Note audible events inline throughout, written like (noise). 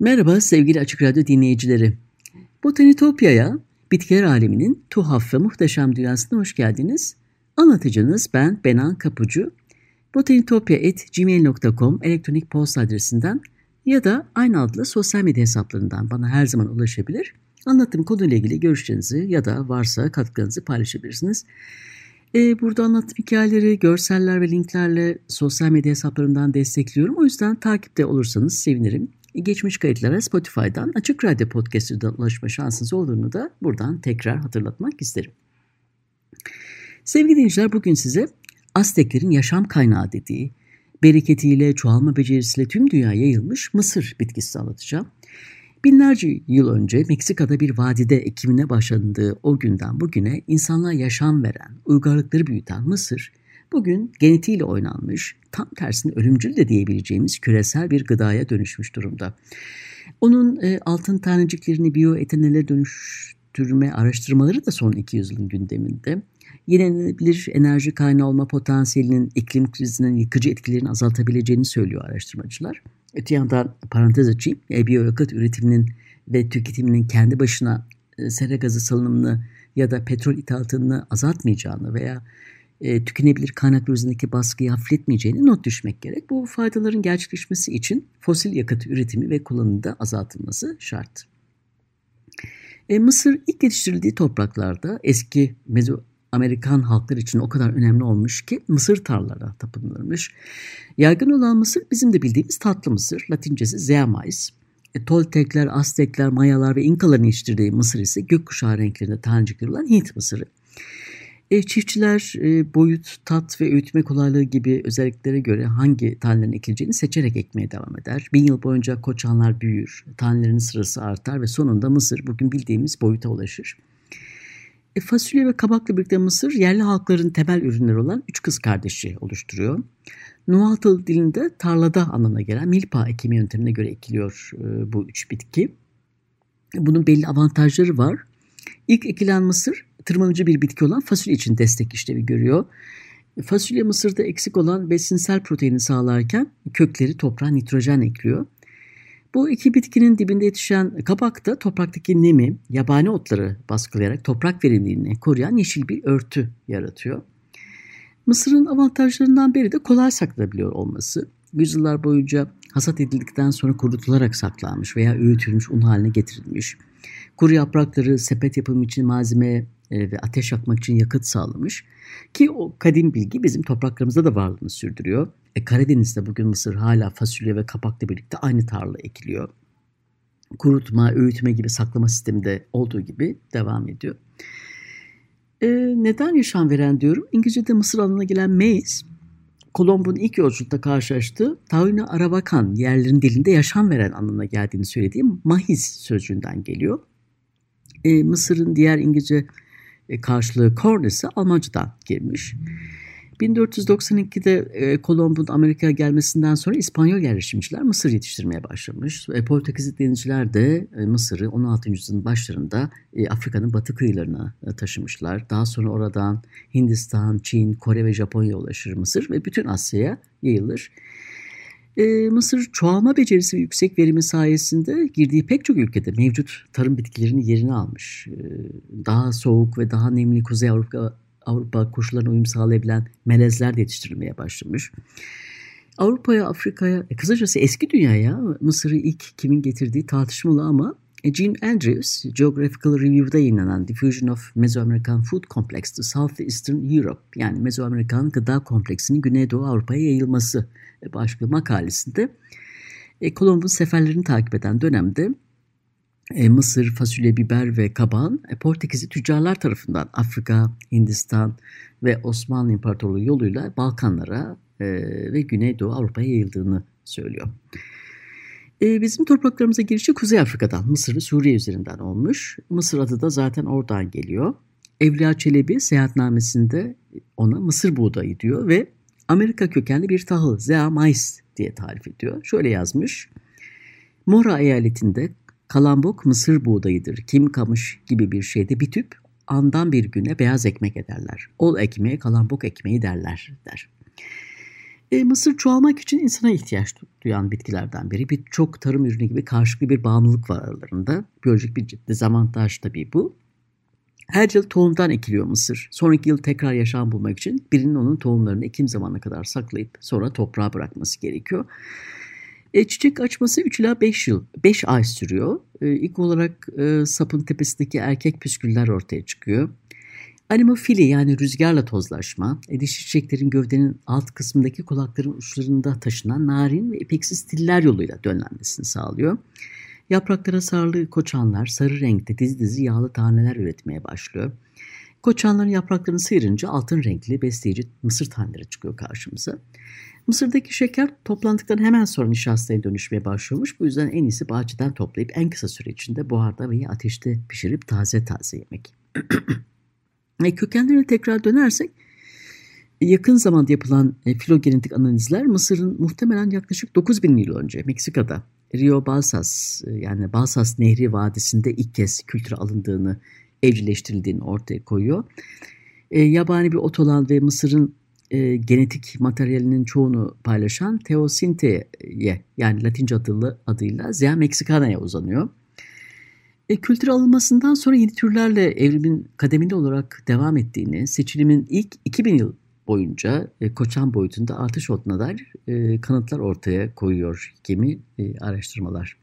Merhaba sevgili Açık Radyo dinleyicileri. Botanitopya'ya, bitkiler aleminin tuhaf ve muhteşem dünyasına hoş geldiniz. Anlatıcınız ben Benan Kapucu. botanitopya.gmail.com elektronik posta adresinden ya da aynı adlı sosyal medya hesaplarından bana her zaman ulaşabilir. Anlattığım konuyla ilgili görüşlerinizi ya da varsa katkılarınızı paylaşabilirsiniz. Ee, burada anlattığım hikayeleri görseller ve linklerle sosyal medya hesaplarından destekliyorum. O yüzden takipte olursanız sevinirim. Geçmiş kayıtlara Spotify'dan Açık Radyo Podcast'ından ulaşma şansınız olduğunu da buradan tekrar hatırlatmak isterim. Sevgili dinleyiciler bugün size Azteklerin yaşam kaynağı dediği, bereketiyle, çoğalma becerisiyle tüm dünyaya yayılmış mısır bitkisi anlatacağım. Binlerce yıl önce Meksika'da bir vadide ekimine başlandığı o günden bugüne insanlığa yaşam veren, uygarlıkları büyüten mısır, bugün genetiğiyle oynanmış, tam tersine ölümcül de diyebileceğimiz küresel bir gıdaya dönüşmüş durumda. Onun e, altın taneciklerini biyoetanole dönüştürme araştırmaları da son 200 yılın gündeminde. Yenilenebilir enerji kaynağı olma potansiyelinin iklim krizinin yıkıcı etkilerini azaltabileceğini söylüyor araştırmacılar. Öte yandan parantez açayım, e, biyoyakıt üretiminin ve tüketiminin kendi başına e, sera gazı salınımını ya da petrol ithalatını azaltmayacağını veya e, tükenebilir kaynaklar üzerindeki baskıyı hafifletmeyeceğini not düşmek gerek. Bu faydaların gerçekleşmesi için fosil yakıt üretimi ve kullanımı da azaltılması şart. E, Mısır ilk yetiştirildiği topraklarda eski Mezo Amerikan halklar için o kadar önemli olmuş ki mısır tarlalara tapınılırmış. Yaygın olan mısır bizim de bildiğimiz tatlı mısır, latincesi zeamais. E, Toltekler, Aztekler, Mayalar ve İnkaların yetiştirdiği mısır ise gökkuşağı renklerinde tanecikleri olan Hint mısırı. E, çiftçiler e, boyut, tat ve öğütme kolaylığı gibi özelliklere göre hangi tanelerin ekileceğini seçerek ekmeye devam eder. Bin yıl boyunca koçanlar büyür, tanelerin sırası artar ve sonunda Mısır bugün bildiğimiz boyuta ulaşır. E, fasulye ve kabakla birlikte Mısır yerli halkların temel ürünleri olan üç kız kardeşi oluşturuyor. Nuhatıl dilinde tarlada anlamına gelen milpa ekimi yöntemine göre ekiliyor e, bu üç bitki. Bunun belli avantajları var. İlk ekilen mısır tırmanıcı bir bitki olan fasulye için destek işlevi görüyor. Fasulye mısırda eksik olan besinsel proteini sağlarken kökleri toprağa nitrojen ekliyor. Bu iki bitkinin dibinde yetişen kabak da topraktaki nemi, yabani otları baskılayarak toprak verimliliğini koruyan yeşil bir örtü yaratıyor. Mısırın avantajlarından biri de kolay saklanabiliyor olması. Yüzyıllar boyunca hasat edildikten sonra kurutularak saklanmış veya öğütülmüş un haline getirilmiş. Kuru yaprakları sepet yapımı için malzeme ve ateş yakmak için yakıt sağlamış. Ki o kadim bilgi bizim topraklarımızda da varlığını sürdürüyor. E, Karadeniz'de bugün Mısır hala fasulye ve kapakla birlikte aynı tarla ekiliyor. Kurutma, öğütme gibi saklama sistemi de olduğu gibi devam ediyor. E, neden yaşam veren diyorum? İngilizce'de Mısır alanına gelen maize, Kolomb'un ilk yolculukta karşılaştığı Tauna Arabakan yerlerin dilinde yaşam veren anlamına geldiğini söylediğim mahiz sözcüğünden geliyor. E, Mısır'ın diğer İngilizce e, karşılığı corn ise Almancadan girmiş. 1492'de e, Kolomb'un Amerika'ya gelmesinden sonra İspanyol yerleşimciler Mısır yetiştirmeye başlamış. E, Portekizli denizciler de e, Mısır'ı 16. yüzyılın başlarında e, Afrika'nın batı kıyılarına e, taşımışlar. Daha sonra oradan Hindistan, Çin, Kore ve Japonya'ya ulaşır Mısır ve bütün Asya'ya yayılır. E, Mısır çoğalma becerisi ve yüksek verimi sayesinde girdiği pek çok ülkede mevcut tarım bitkilerinin yerini almış. E, daha soğuk ve daha nemli Kuzey Avrupa, Avrupa koşullarına uyum sağlayabilen melezler de yetiştirilmeye başlamış. Avrupa'ya, Afrika'ya, e, kısacası eski dünyaya Mısır'ı ilk kimin getirdiği tartışmalı ama e, Gene Andrews, Geographical Review'da yayınlanan Diffusion of Mesoamerican Food Complex to Southeastern Europe yani Mesoamerikan gıda kompleksinin Güneydoğu Avrupa'ya yayılması başlıklı makalesinde e, Kolomb'un seferlerini takip eden dönemde e, mısır, fasulye, biber ve kaban e, Portekizli tüccarlar tarafından Afrika, Hindistan ve Osmanlı İmparatorluğu yoluyla Balkanlara e, ve Güneydoğu Avrupa'ya yayıldığını söylüyor. E, bizim topraklarımıza girişi Kuzey Afrika'dan, Mısır ve Suriye üzerinden olmuş. Mısır adı da zaten oradan geliyor. Evliya Çelebi seyahatnamesinde ona Mısır buğdayı diyor ve Amerika kökenli bir tahıl, zea mais diye tarif ediyor. Şöyle yazmış. Mora eyaletinde kalambok mısır buğdayıdır. Kim kamış gibi bir şeyde bir tüp andan bir güne beyaz ekmek ederler. Ol ekmeğe kalambok ekmeği derler der. E, mısır çoğalmak için insana ihtiyaç duyan bitkilerden biri. Birçok tarım ürünü gibi karşılıklı bir bağımlılık var aralarında. Biyolojik bir dezavantaj tabii bu. Her yıl tohumdan ekiliyor mısır. Sonraki yıl tekrar yaşam bulmak için birinin onun tohumlarını ekim zamanına kadar saklayıp sonra toprağa bırakması gerekiyor. E, çiçek açması 3 ila 5 yıl, 5 ay sürüyor. E, ilk olarak e, sapın tepesindeki erkek püsküller ortaya çıkıyor. Animofili yani rüzgarla tozlaşma, e, dişi çiçeklerin gövdenin alt kısmındaki kulakların uçlarında taşınan narin ve ipeksiz tiller yoluyla dönlenmesini sağlıyor. Yapraklara sarılı koçanlar sarı renkte dizi dizi yağlı taneler üretmeye başlıyor. Koçanların yapraklarını sıyırınca altın renkli besleyici mısır taneleri çıkıyor karşımıza. Mısırdaki şeker toplandıktan hemen sonra nişastaya dönüşmeye başlıyormuş. Bu yüzden en iyisi bahçeden toplayıp en kısa süre içinde buharda veya ateşte pişirip taze taze yemek. (clears throat) e, kökenlerine tekrar dönersek yakın zamanda yapılan e, filogenetik analizler Mısır'ın muhtemelen yaklaşık 9000 yıl önce Meksika'da Rio Balsas e, yani Balsas Nehri Vadisi'nde ilk kez kültüre alındığını, evcilleştirildiğini ortaya koyuyor. E, yabani bir ot olan ve Mısır'ın e, genetik materyalinin çoğunu paylaşan Teosinteye yani Latince adıyla, adıyla Zea Mexicana'ya uzanıyor. E, kültür alınmasından sonra yeni türlerle evrimin kademeli olarak devam ettiğini, seçilimin ilk 2000 yıl boyunca e, koçan boyutunda artış olduğuna dair e, kanıtlar ortaya koyuyor kimi e, araştırmalar.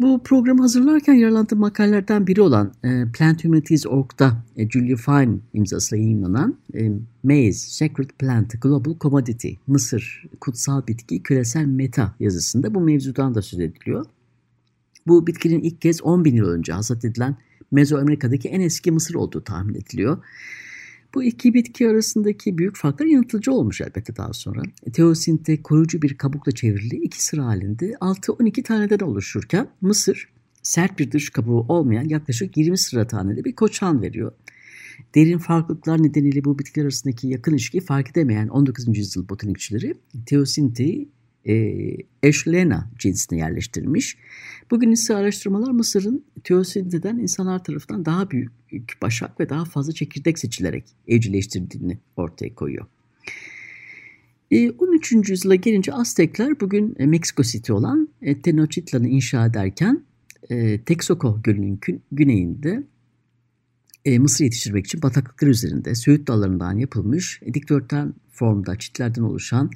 Bu programı hazırlarken yararlandığım makalelerden biri olan e, Plant Humanities.org'da e, Julia Fine imzasıyla yayınlanan e, Maize, Sacred Plant, Global Commodity, Mısır, Kutsal Bitki, Küresel Meta yazısında bu mevzudan da söz ediliyor. Bu bitkinin ilk kez 10 bin yıl önce hasat edilen Mezoamerika'daki en eski mısır olduğu tahmin ediliyor. Bu iki bitki arasındaki büyük farklar yanıltıcı olmuş elbette daha sonra. Teosinte koruyucu bir kabukla çevrili iki sıra halinde 6-12 taneden oluşurken Mısır sert bir dış kabuğu olmayan yaklaşık 20 sıra taneli bir koçan veriyor. Derin farklılıklar nedeniyle bu bitkiler arasındaki yakın ilişkiyi fark edemeyen 19. yüzyıl botanikçileri Teosinte'yi e, Eschlena cinsine yerleştirmiş. Bugün ise araştırmalar Mısır'ın Teosinte'den insanlar tarafından daha büyük başak ve daha fazla çekirdek seçilerek evcilleştirdiğini ortaya koyuyor. 13. E, yüzyıla gelince Aztekler bugün e, Meksiko City olan e, Tenochtitlan'ı inşa ederken Texcoco Gölü'nün güneyinde mısır yetiştirmek için bataklıklar üzerinde söğüt dallarından yapılmış dikdörtgen formda çitlerden oluşan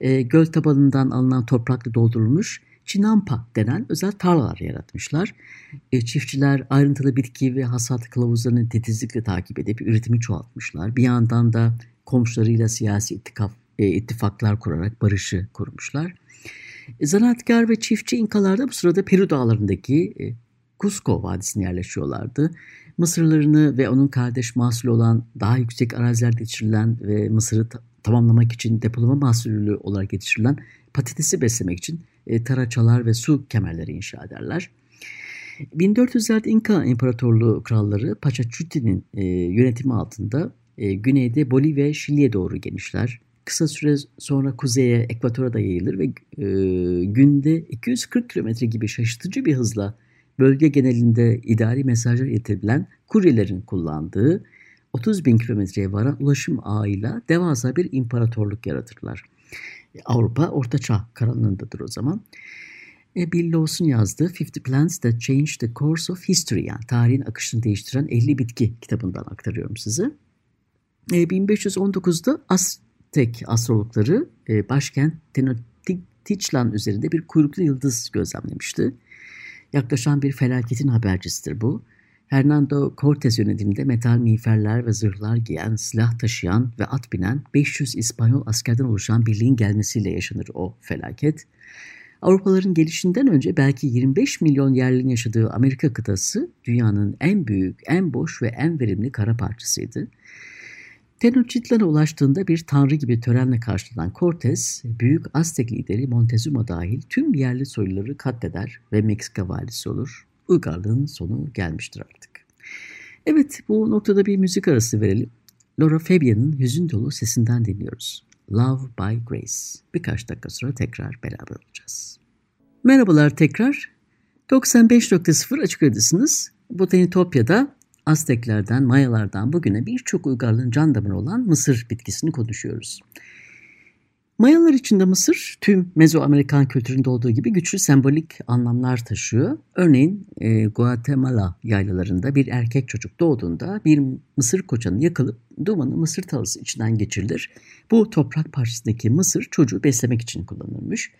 göl tabanından alınan toprakla doldurulmuş Çinampa denen özel tarlalar yaratmışlar. E, çiftçiler ayrıntılı bitki ve hasat kılavuzlarını titizlikle takip edip üretimi çoğaltmışlar. Bir yandan da komşularıyla siyasi ittifak, e, ittifaklar kurarak barışı kurmuşlar. E, zanaatkar ve çiftçi İnkalar da bu sırada Peru dağlarındaki Cusco Vadisi'ne yerleşiyorlardı. Mısırlarını ve onun kardeş mahsulü olan daha yüksek arazilerde yetiştirilen ve Mısır'ı tamamlamak için depolama mahsulü olarak yetiştirilen patatesi beslemek için e, taraçalar ve su kemerleri inşa ederler. 1400'lerde İnka İmparatorluğu kralları Pachacutic'in e, yönetimi altında e, güneyde Bolivya Şili'ye doğru genişler. Kısa süre sonra kuzeye, ekvatora da yayılır ve e, günde 240 kilometre gibi şaşırtıcı bir hızla bölge genelinde idari mesajlar iletilen kuryelerin kullandığı 30 bin kilometreye varan ulaşım ağıyla devasa bir imparatorluk yaratırlar. Avrupa Ortaçağ karanlığındadır o zaman. E, Bill Lawson yazdığı 50 Plants That Changed the Course of History yani tarihin akışını değiştiren 50 bitki kitabından aktarıyorum size. E, 1519'da Aztek astrologları e, başkent Tenochtitlan üzerinde bir kuyruklu yıldız gözlemlemişti. Yaklaşan bir felaketin habercisidir bu. Hernando Cortez yönetiminde metal miğferler ve zırhlar giyen, silah taşıyan ve at binen 500 İspanyol askerden oluşan birliğin gelmesiyle yaşanır o felaket. Avrupalıların gelişinden önce belki 25 milyon yerlinin yaşadığı Amerika kıtası dünyanın en büyük, en boş ve en verimli kara parçasıydı. Tenochtitlan'a ulaştığında bir tanrı gibi törenle karşılanan Cortes, büyük Aztek lideri Montezuma dahil tüm yerli soyluları katleder ve Meksika valisi olur. Uygarlığın sonu gelmiştir artık. Evet bu noktada bir müzik arası verelim. Laura Fabian'ın hüzün dolu sesinden dinliyoruz. Love by Grace. Birkaç dakika sonra tekrar beraber olacağız. Merhabalar tekrar. 95.0 Açık Radyosu'nuz. Botanitopya'da Azteklerden, Mayalardan bugüne birçok uygarlığın can damarı olan mısır bitkisini konuşuyoruz. Mayalar için de Mısır tüm Mezoamerikan kültüründe olduğu gibi güçlü sembolik anlamlar taşıyor. Örneğin e, Guatemala yaylalarında bir erkek çocuk doğduğunda bir mısır koçanı yakılıp dumanı mısır tavası içinden geçirilir. Bu toprak parçasındaki mısır çocuğu beslemek için kullanılmış.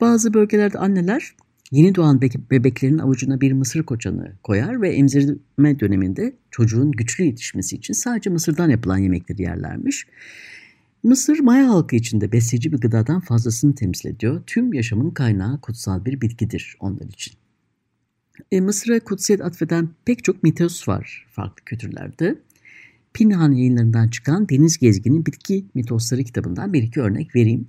Bazı bölgelerde anneler yeni doğan bebeklerin avucuna bir mısır koçanı koyar ve emzirme döneminde çocuğun güçlü yetişmesi için sadece mısırdan yapılan yemekleri yerlermiş. Mısır Maya halkı içinde besleyici bir gıdadan fazlasını temsil ediyor. Tüm yaşamın kaynağı kutsal bir bitkidir onlar için. E, Mısır'a kutsiyet atfeden pek çok mitos var farklı kültürlerde. Pinhan yayınlarından çıkan Deniz Gezgin'in Bitki Mitosları kitabından bir iki örnek vereyim.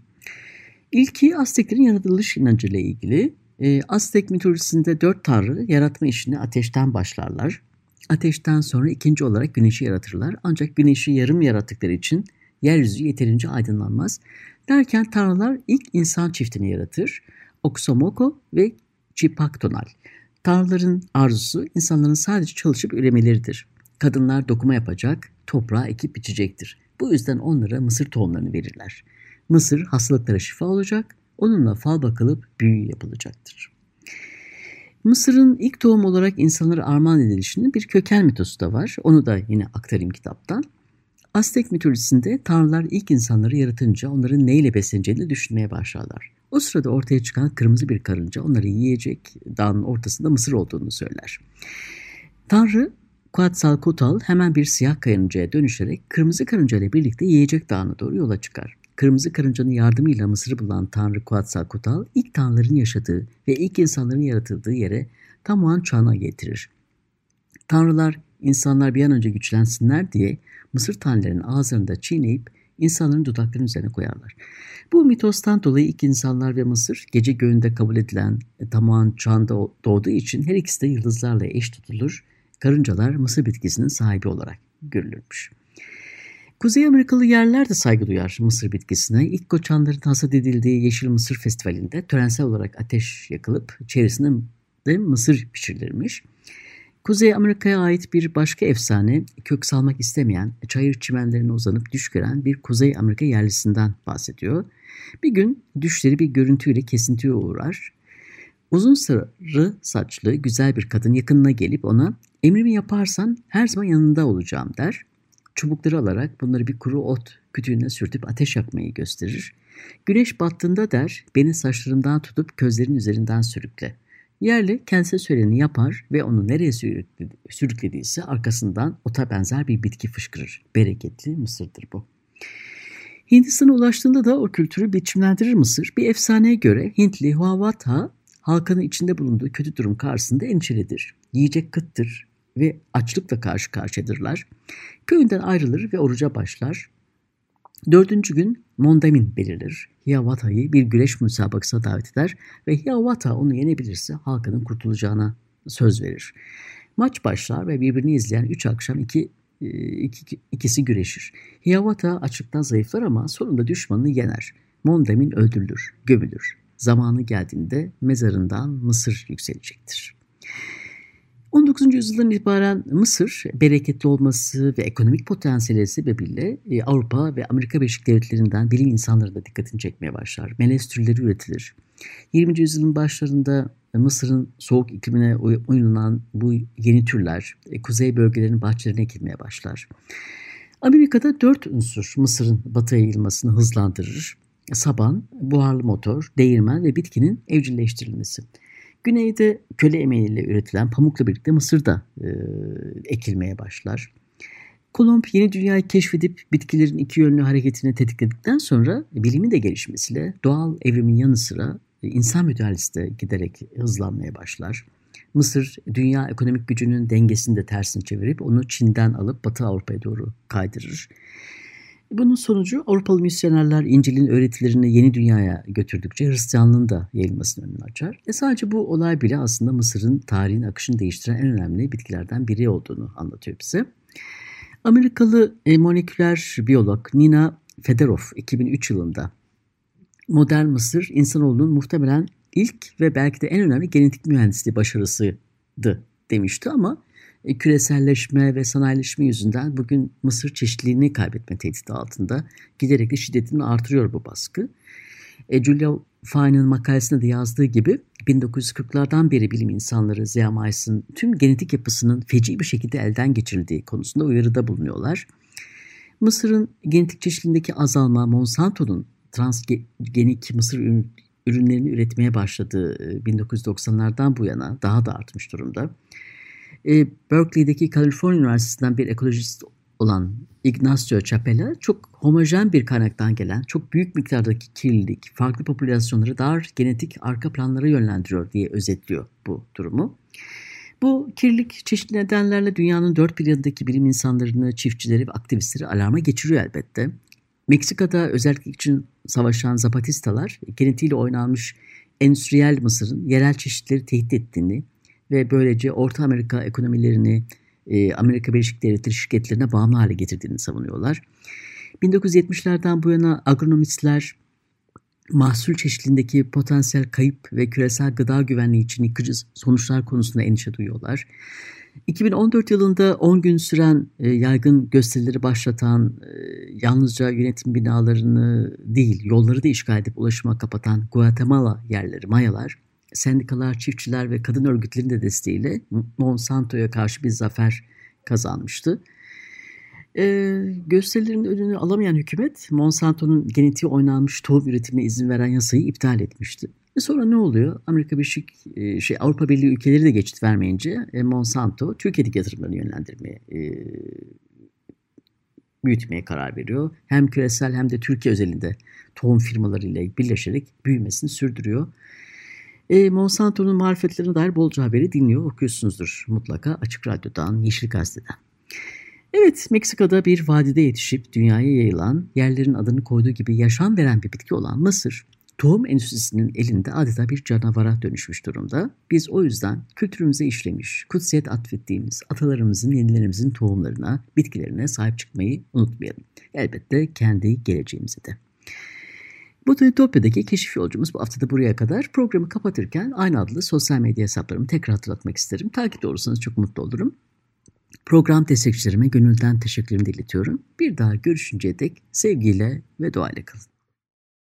İlki Azteklerin yaratılış inancıyla ilgili. E, Aztek mitolojisinde dört tanrı yaratma işini ateşten başlarlar. Ateşten sonra ikinci olarak güneşi yaratırlar. Ancak güneşi yarım yarattıkları için yeryüzü yeterince aydınlanmaz. Derken tanrılar ilk insan çiftini yaratır. Oksomoko ve Çipaktonal. Tanrıların arzusu insanların sadece çalışıp üremeleridir. Kadınlar dokuma yapacak, toprağa ekip biçecektir. Bu yüzden onlara mısır tohumlarını verirler. Mısır hastalıklara şifa olacak, onunla fal bakılıp büyü yapılacaktır. Mısır'ın ilk tohum olarak insanlara armağan edilişinin bir köken mitosu da var. Onu da yine aktarayım kitaptan. Aztek mitolojisinde tanrılar ilk insanları yaratınca onların neyle besleneceğini düşünmeye başlarlar. O sırada ortaya çıkan kırmızı bir karınca onları yiyecek dağın ortasında mısır olduğunu söyler. Tanrı Quetzalcoatl hemen bir siyah karıncaya dönüşerek kırmızı karınca ile birlikte yiyecek dağına doğru yola çıkar. Kırmızı karıncanın yardımıyla Mısır'ı bulan Tanrı Quetzalcoatl ilk tanrıların yaşadığı ve ilk insanların yaratıldığı yere Tamuan çağına getirir. Tanrılar insanlar bir an önce güçlensinler diye mısır tanelerinin ağızlarında çiğneyip insanların dudaklarının üzerine koyarlar. Bu mitostan dolayı ilk insanlar ve Mısır gece göğünde kabul edilen tamağın çağında doğduğu için her ikisi de yıldızlarla eş tutulur. Karıncalar Mısır bitkisinin sahibi olarak görülürmüş. Kuzey Amerikalı yerler de saygı duyar Mısır bitkisine. İlk koçanların hasat edildiği Yeşil Mısır Festivali'nde törensel olarak ateş yakılıp içerisinde de mısır pişirilirmiş. Kuzey Amerika'ya ait bir başka efsane kök salmak istemeyen, çayır çimenlerine uzanıp düş gören bir Kuzey Amerika yerlisinden bahsediyor. Bir gün düşleri bir görüntüyle kesintiye uğrar. Uzun sarı saçlı güzel bir kadın yakınına gelip ona emrimi yaparsan her zaman yanında olacağım der. Çubukları alarak bunları bir kuru ot kütüğüne sürtüp ateş yakmayı gösterir. Güneş battığında der beni saçlarımdan tutup közlerin üzerinden sürükle. Yerli kendisine söyleni yapar ve onu nereye sürüklediyse arkasından ota benzer bir bitki fışkırır. Bereketli Mısır'dır bu. Hindistan'a ulaştığında da o kültürü biçimlendirir Mısır. Bir efsaneye göre Hintli Huavata halkının içinde bulunduğu kötü durum karşısında endişelidir. Yiyecek kıttır ve açlıkla karşı karşıyadırlar. Köyünden ayrılır ve oruca başlar. Dördüncü gün Mondamin belirlir. Hiawata'yı bir güreş müsabakasına davet eder ve Hiawatha onu yenebilirse halkının kurtulacağına söz verir. Maç başlar ve birbirini izleyen üç akşam iki, e, iki, ikisi güreşir. Hiawatha açlıktan zayıflar ama sonunda düşmanını yener. Mondamin öldürülür, gömülür. Zamanı geldiğinde mezarından Mısır yükselecektir. 19. yüzyıldan itibaren Mısır bereketli olması ve ekonomik potansiyeli sebebiyle e, Avrupa ve Amerika Birleşik Devletleri'nden bilim insanları da dikkatini çekmeye başlar. Melez türleri üretilir. 20. yüzyılın başlarında Mısır'ın soğuk iklimine uyumlanan bu yeni türler e, kuzey bölgelerinin bahçelerine ekilmeye başlar. Amerika'da dört unsur Mısır'ın batıya yayılmasını hızlandırır. Saban, buharlı motor, değirmen ve bitkinin evcilleştirilmesi. Güneyde köle emeğiyle üretilen pamukla birlikte Mısır'da e, ekilmeye başlar. Kolomb yeni dünyayı keşfedip bitkilerin iki yönlü hareketini tetikledikten sonra bilimin de gelişmesiyle doğal evrimin yanı sıra insan müdahalesi de giderek hızlanmaya başlar. Mısır dünya ekonomik gücünün dengesini de tersini çevirip onu Çin'den alıp Batı Avrupa'ya doğru kaydırır. Bunun sonucu Avrupalı misyonerler İncil'in öğretilerini yeni dünyaya götürdükçe Hristiyanlığın da yayılmasının önünü açar. E sadece bu olay bile aslında Mısır'ın tarihin akışını değiştiren en önemli bitkilerden biri olduğunu anlatıyor bize. Amerikalı e, moleküler biyolog Nina Fedorov 2003 yılında modern Mısır insanoğlunun muhtemelen ilk ve belki de en önemli genetik mühendisliği başarısıydı demişti ama küreselleşme ve sanayileşme yüzünden bugün Mısır çeşitliliğini kaybetme tehdidi altında. Giderek de şiddetini artırıyor bu baskı. E, Julia Fine'ın makalesinde de yazdığı gibi 1940'lardan beri bilim insanları Zeamice'ın tüm genetik yapısının feci bir şekilde elden geçirildiği konusunda uyarıda bulunuyorlar. Mısır'ın genetik çeşitliliğindeki azalma Monsanto'nun transgenik mısır ürünlerini üretmeye başladığı 1990'lardan bu yana daha da artmış durumda. E, Berkeley'deki Kaliforniya Üniversitesi'nden bir ekolojist olan Ignacio Chapela çok homojen bir kaynaktan gelen çok büyük miktardaki kirlilik farklı popülasyonları dar genetik arka planlara yönlendiriyor diye özetliyor bu durumu. Bu kirlilik çeşitli nedenlerle dünyanın dört bir yanındaki bilim insanlarını, çiftçileri ve aktivistleri alarma geçiriyor elbette. Meksika'da özellikle için savaşan Zapatistalar genetiğiyle oynanmış endüstriyel Mısır'ın yerel çeşitleri tehdit ettiğini ve böylece Orta Amerika ekonomilerini e, Amerika Birleşik Devletleri şirketlerine bağımlı hale getirdiğini savunuyorlar. 1970'lerden bu yana agronomistler mahsul çeşitliliğindeki potansiyel kayıp ve küresel gıda güvenliği için yıkıcı sonuçlar konusunda endişe duyuyorlar. 2014 yılında 10 gün süren e, yaygın gösterileri başlatan, e, yalnızca yönetim binalarını değil yolları da işgal edip ulaşıma kapatan Guatemala yerleri Mayalar, sendikalar, çiftçiler ve kadın örgütlerinin de desteğiyle Monsanto'ya karşı bir zafer kazanmıştı. E, gösterilerin önünü alamayan hükümet Monsanto'nun genetiği oynanmış tohum üretimine izin veren yasayı iptal etmişti. E sonra ne oluyor? Amerika Birleşik e, şey Avrupa Birliği ülkeleri de geçit vermeyince e, Monsanto Türkiye'deki yatırımlarını yönlendirmeye e, büyütmeye karar veriyor. Hem küresel hem de Türkiye özelinde tohum firmalarıyla birleşerek büyümesini sürdürüyor. E, Monsanto'nun marifetlerine dair bolca haberi dinliyor, okuyorsunuzdur mutlaka Açık Radyo'dan, Yeşil Gazete'den. Evet, Meksika'da bir vadide yetişip dünyaya yayılan, yerlerin adını koyduğu gibi yaşam veren bir bitki olan mısır, tohum endüstrisinin elinde adeta bir canavara dönüşmüş durumda. Biz o yüzden kültürümüze işlemiş, kutsiyet atfettiğimiz atalarımızın, yenilerimizin tohumlarına, bitkilerine sahip çıkmayı unutmayalım. Elbette kendi geleceğimize de. Bu Ütopya'daki keşif yolcumuz bu haftada buraya kadar. Programı kapatırken aynı adlı sosyal medya hesaplarımı tekrar hatırlatmak isterim. Takipte olursanız çok mutlu olurum. Program destekçilerime gönülden teşekkürlerimi iletiyorum. Bir daha görüşünceye dek sevgiyle ve duayla kalın.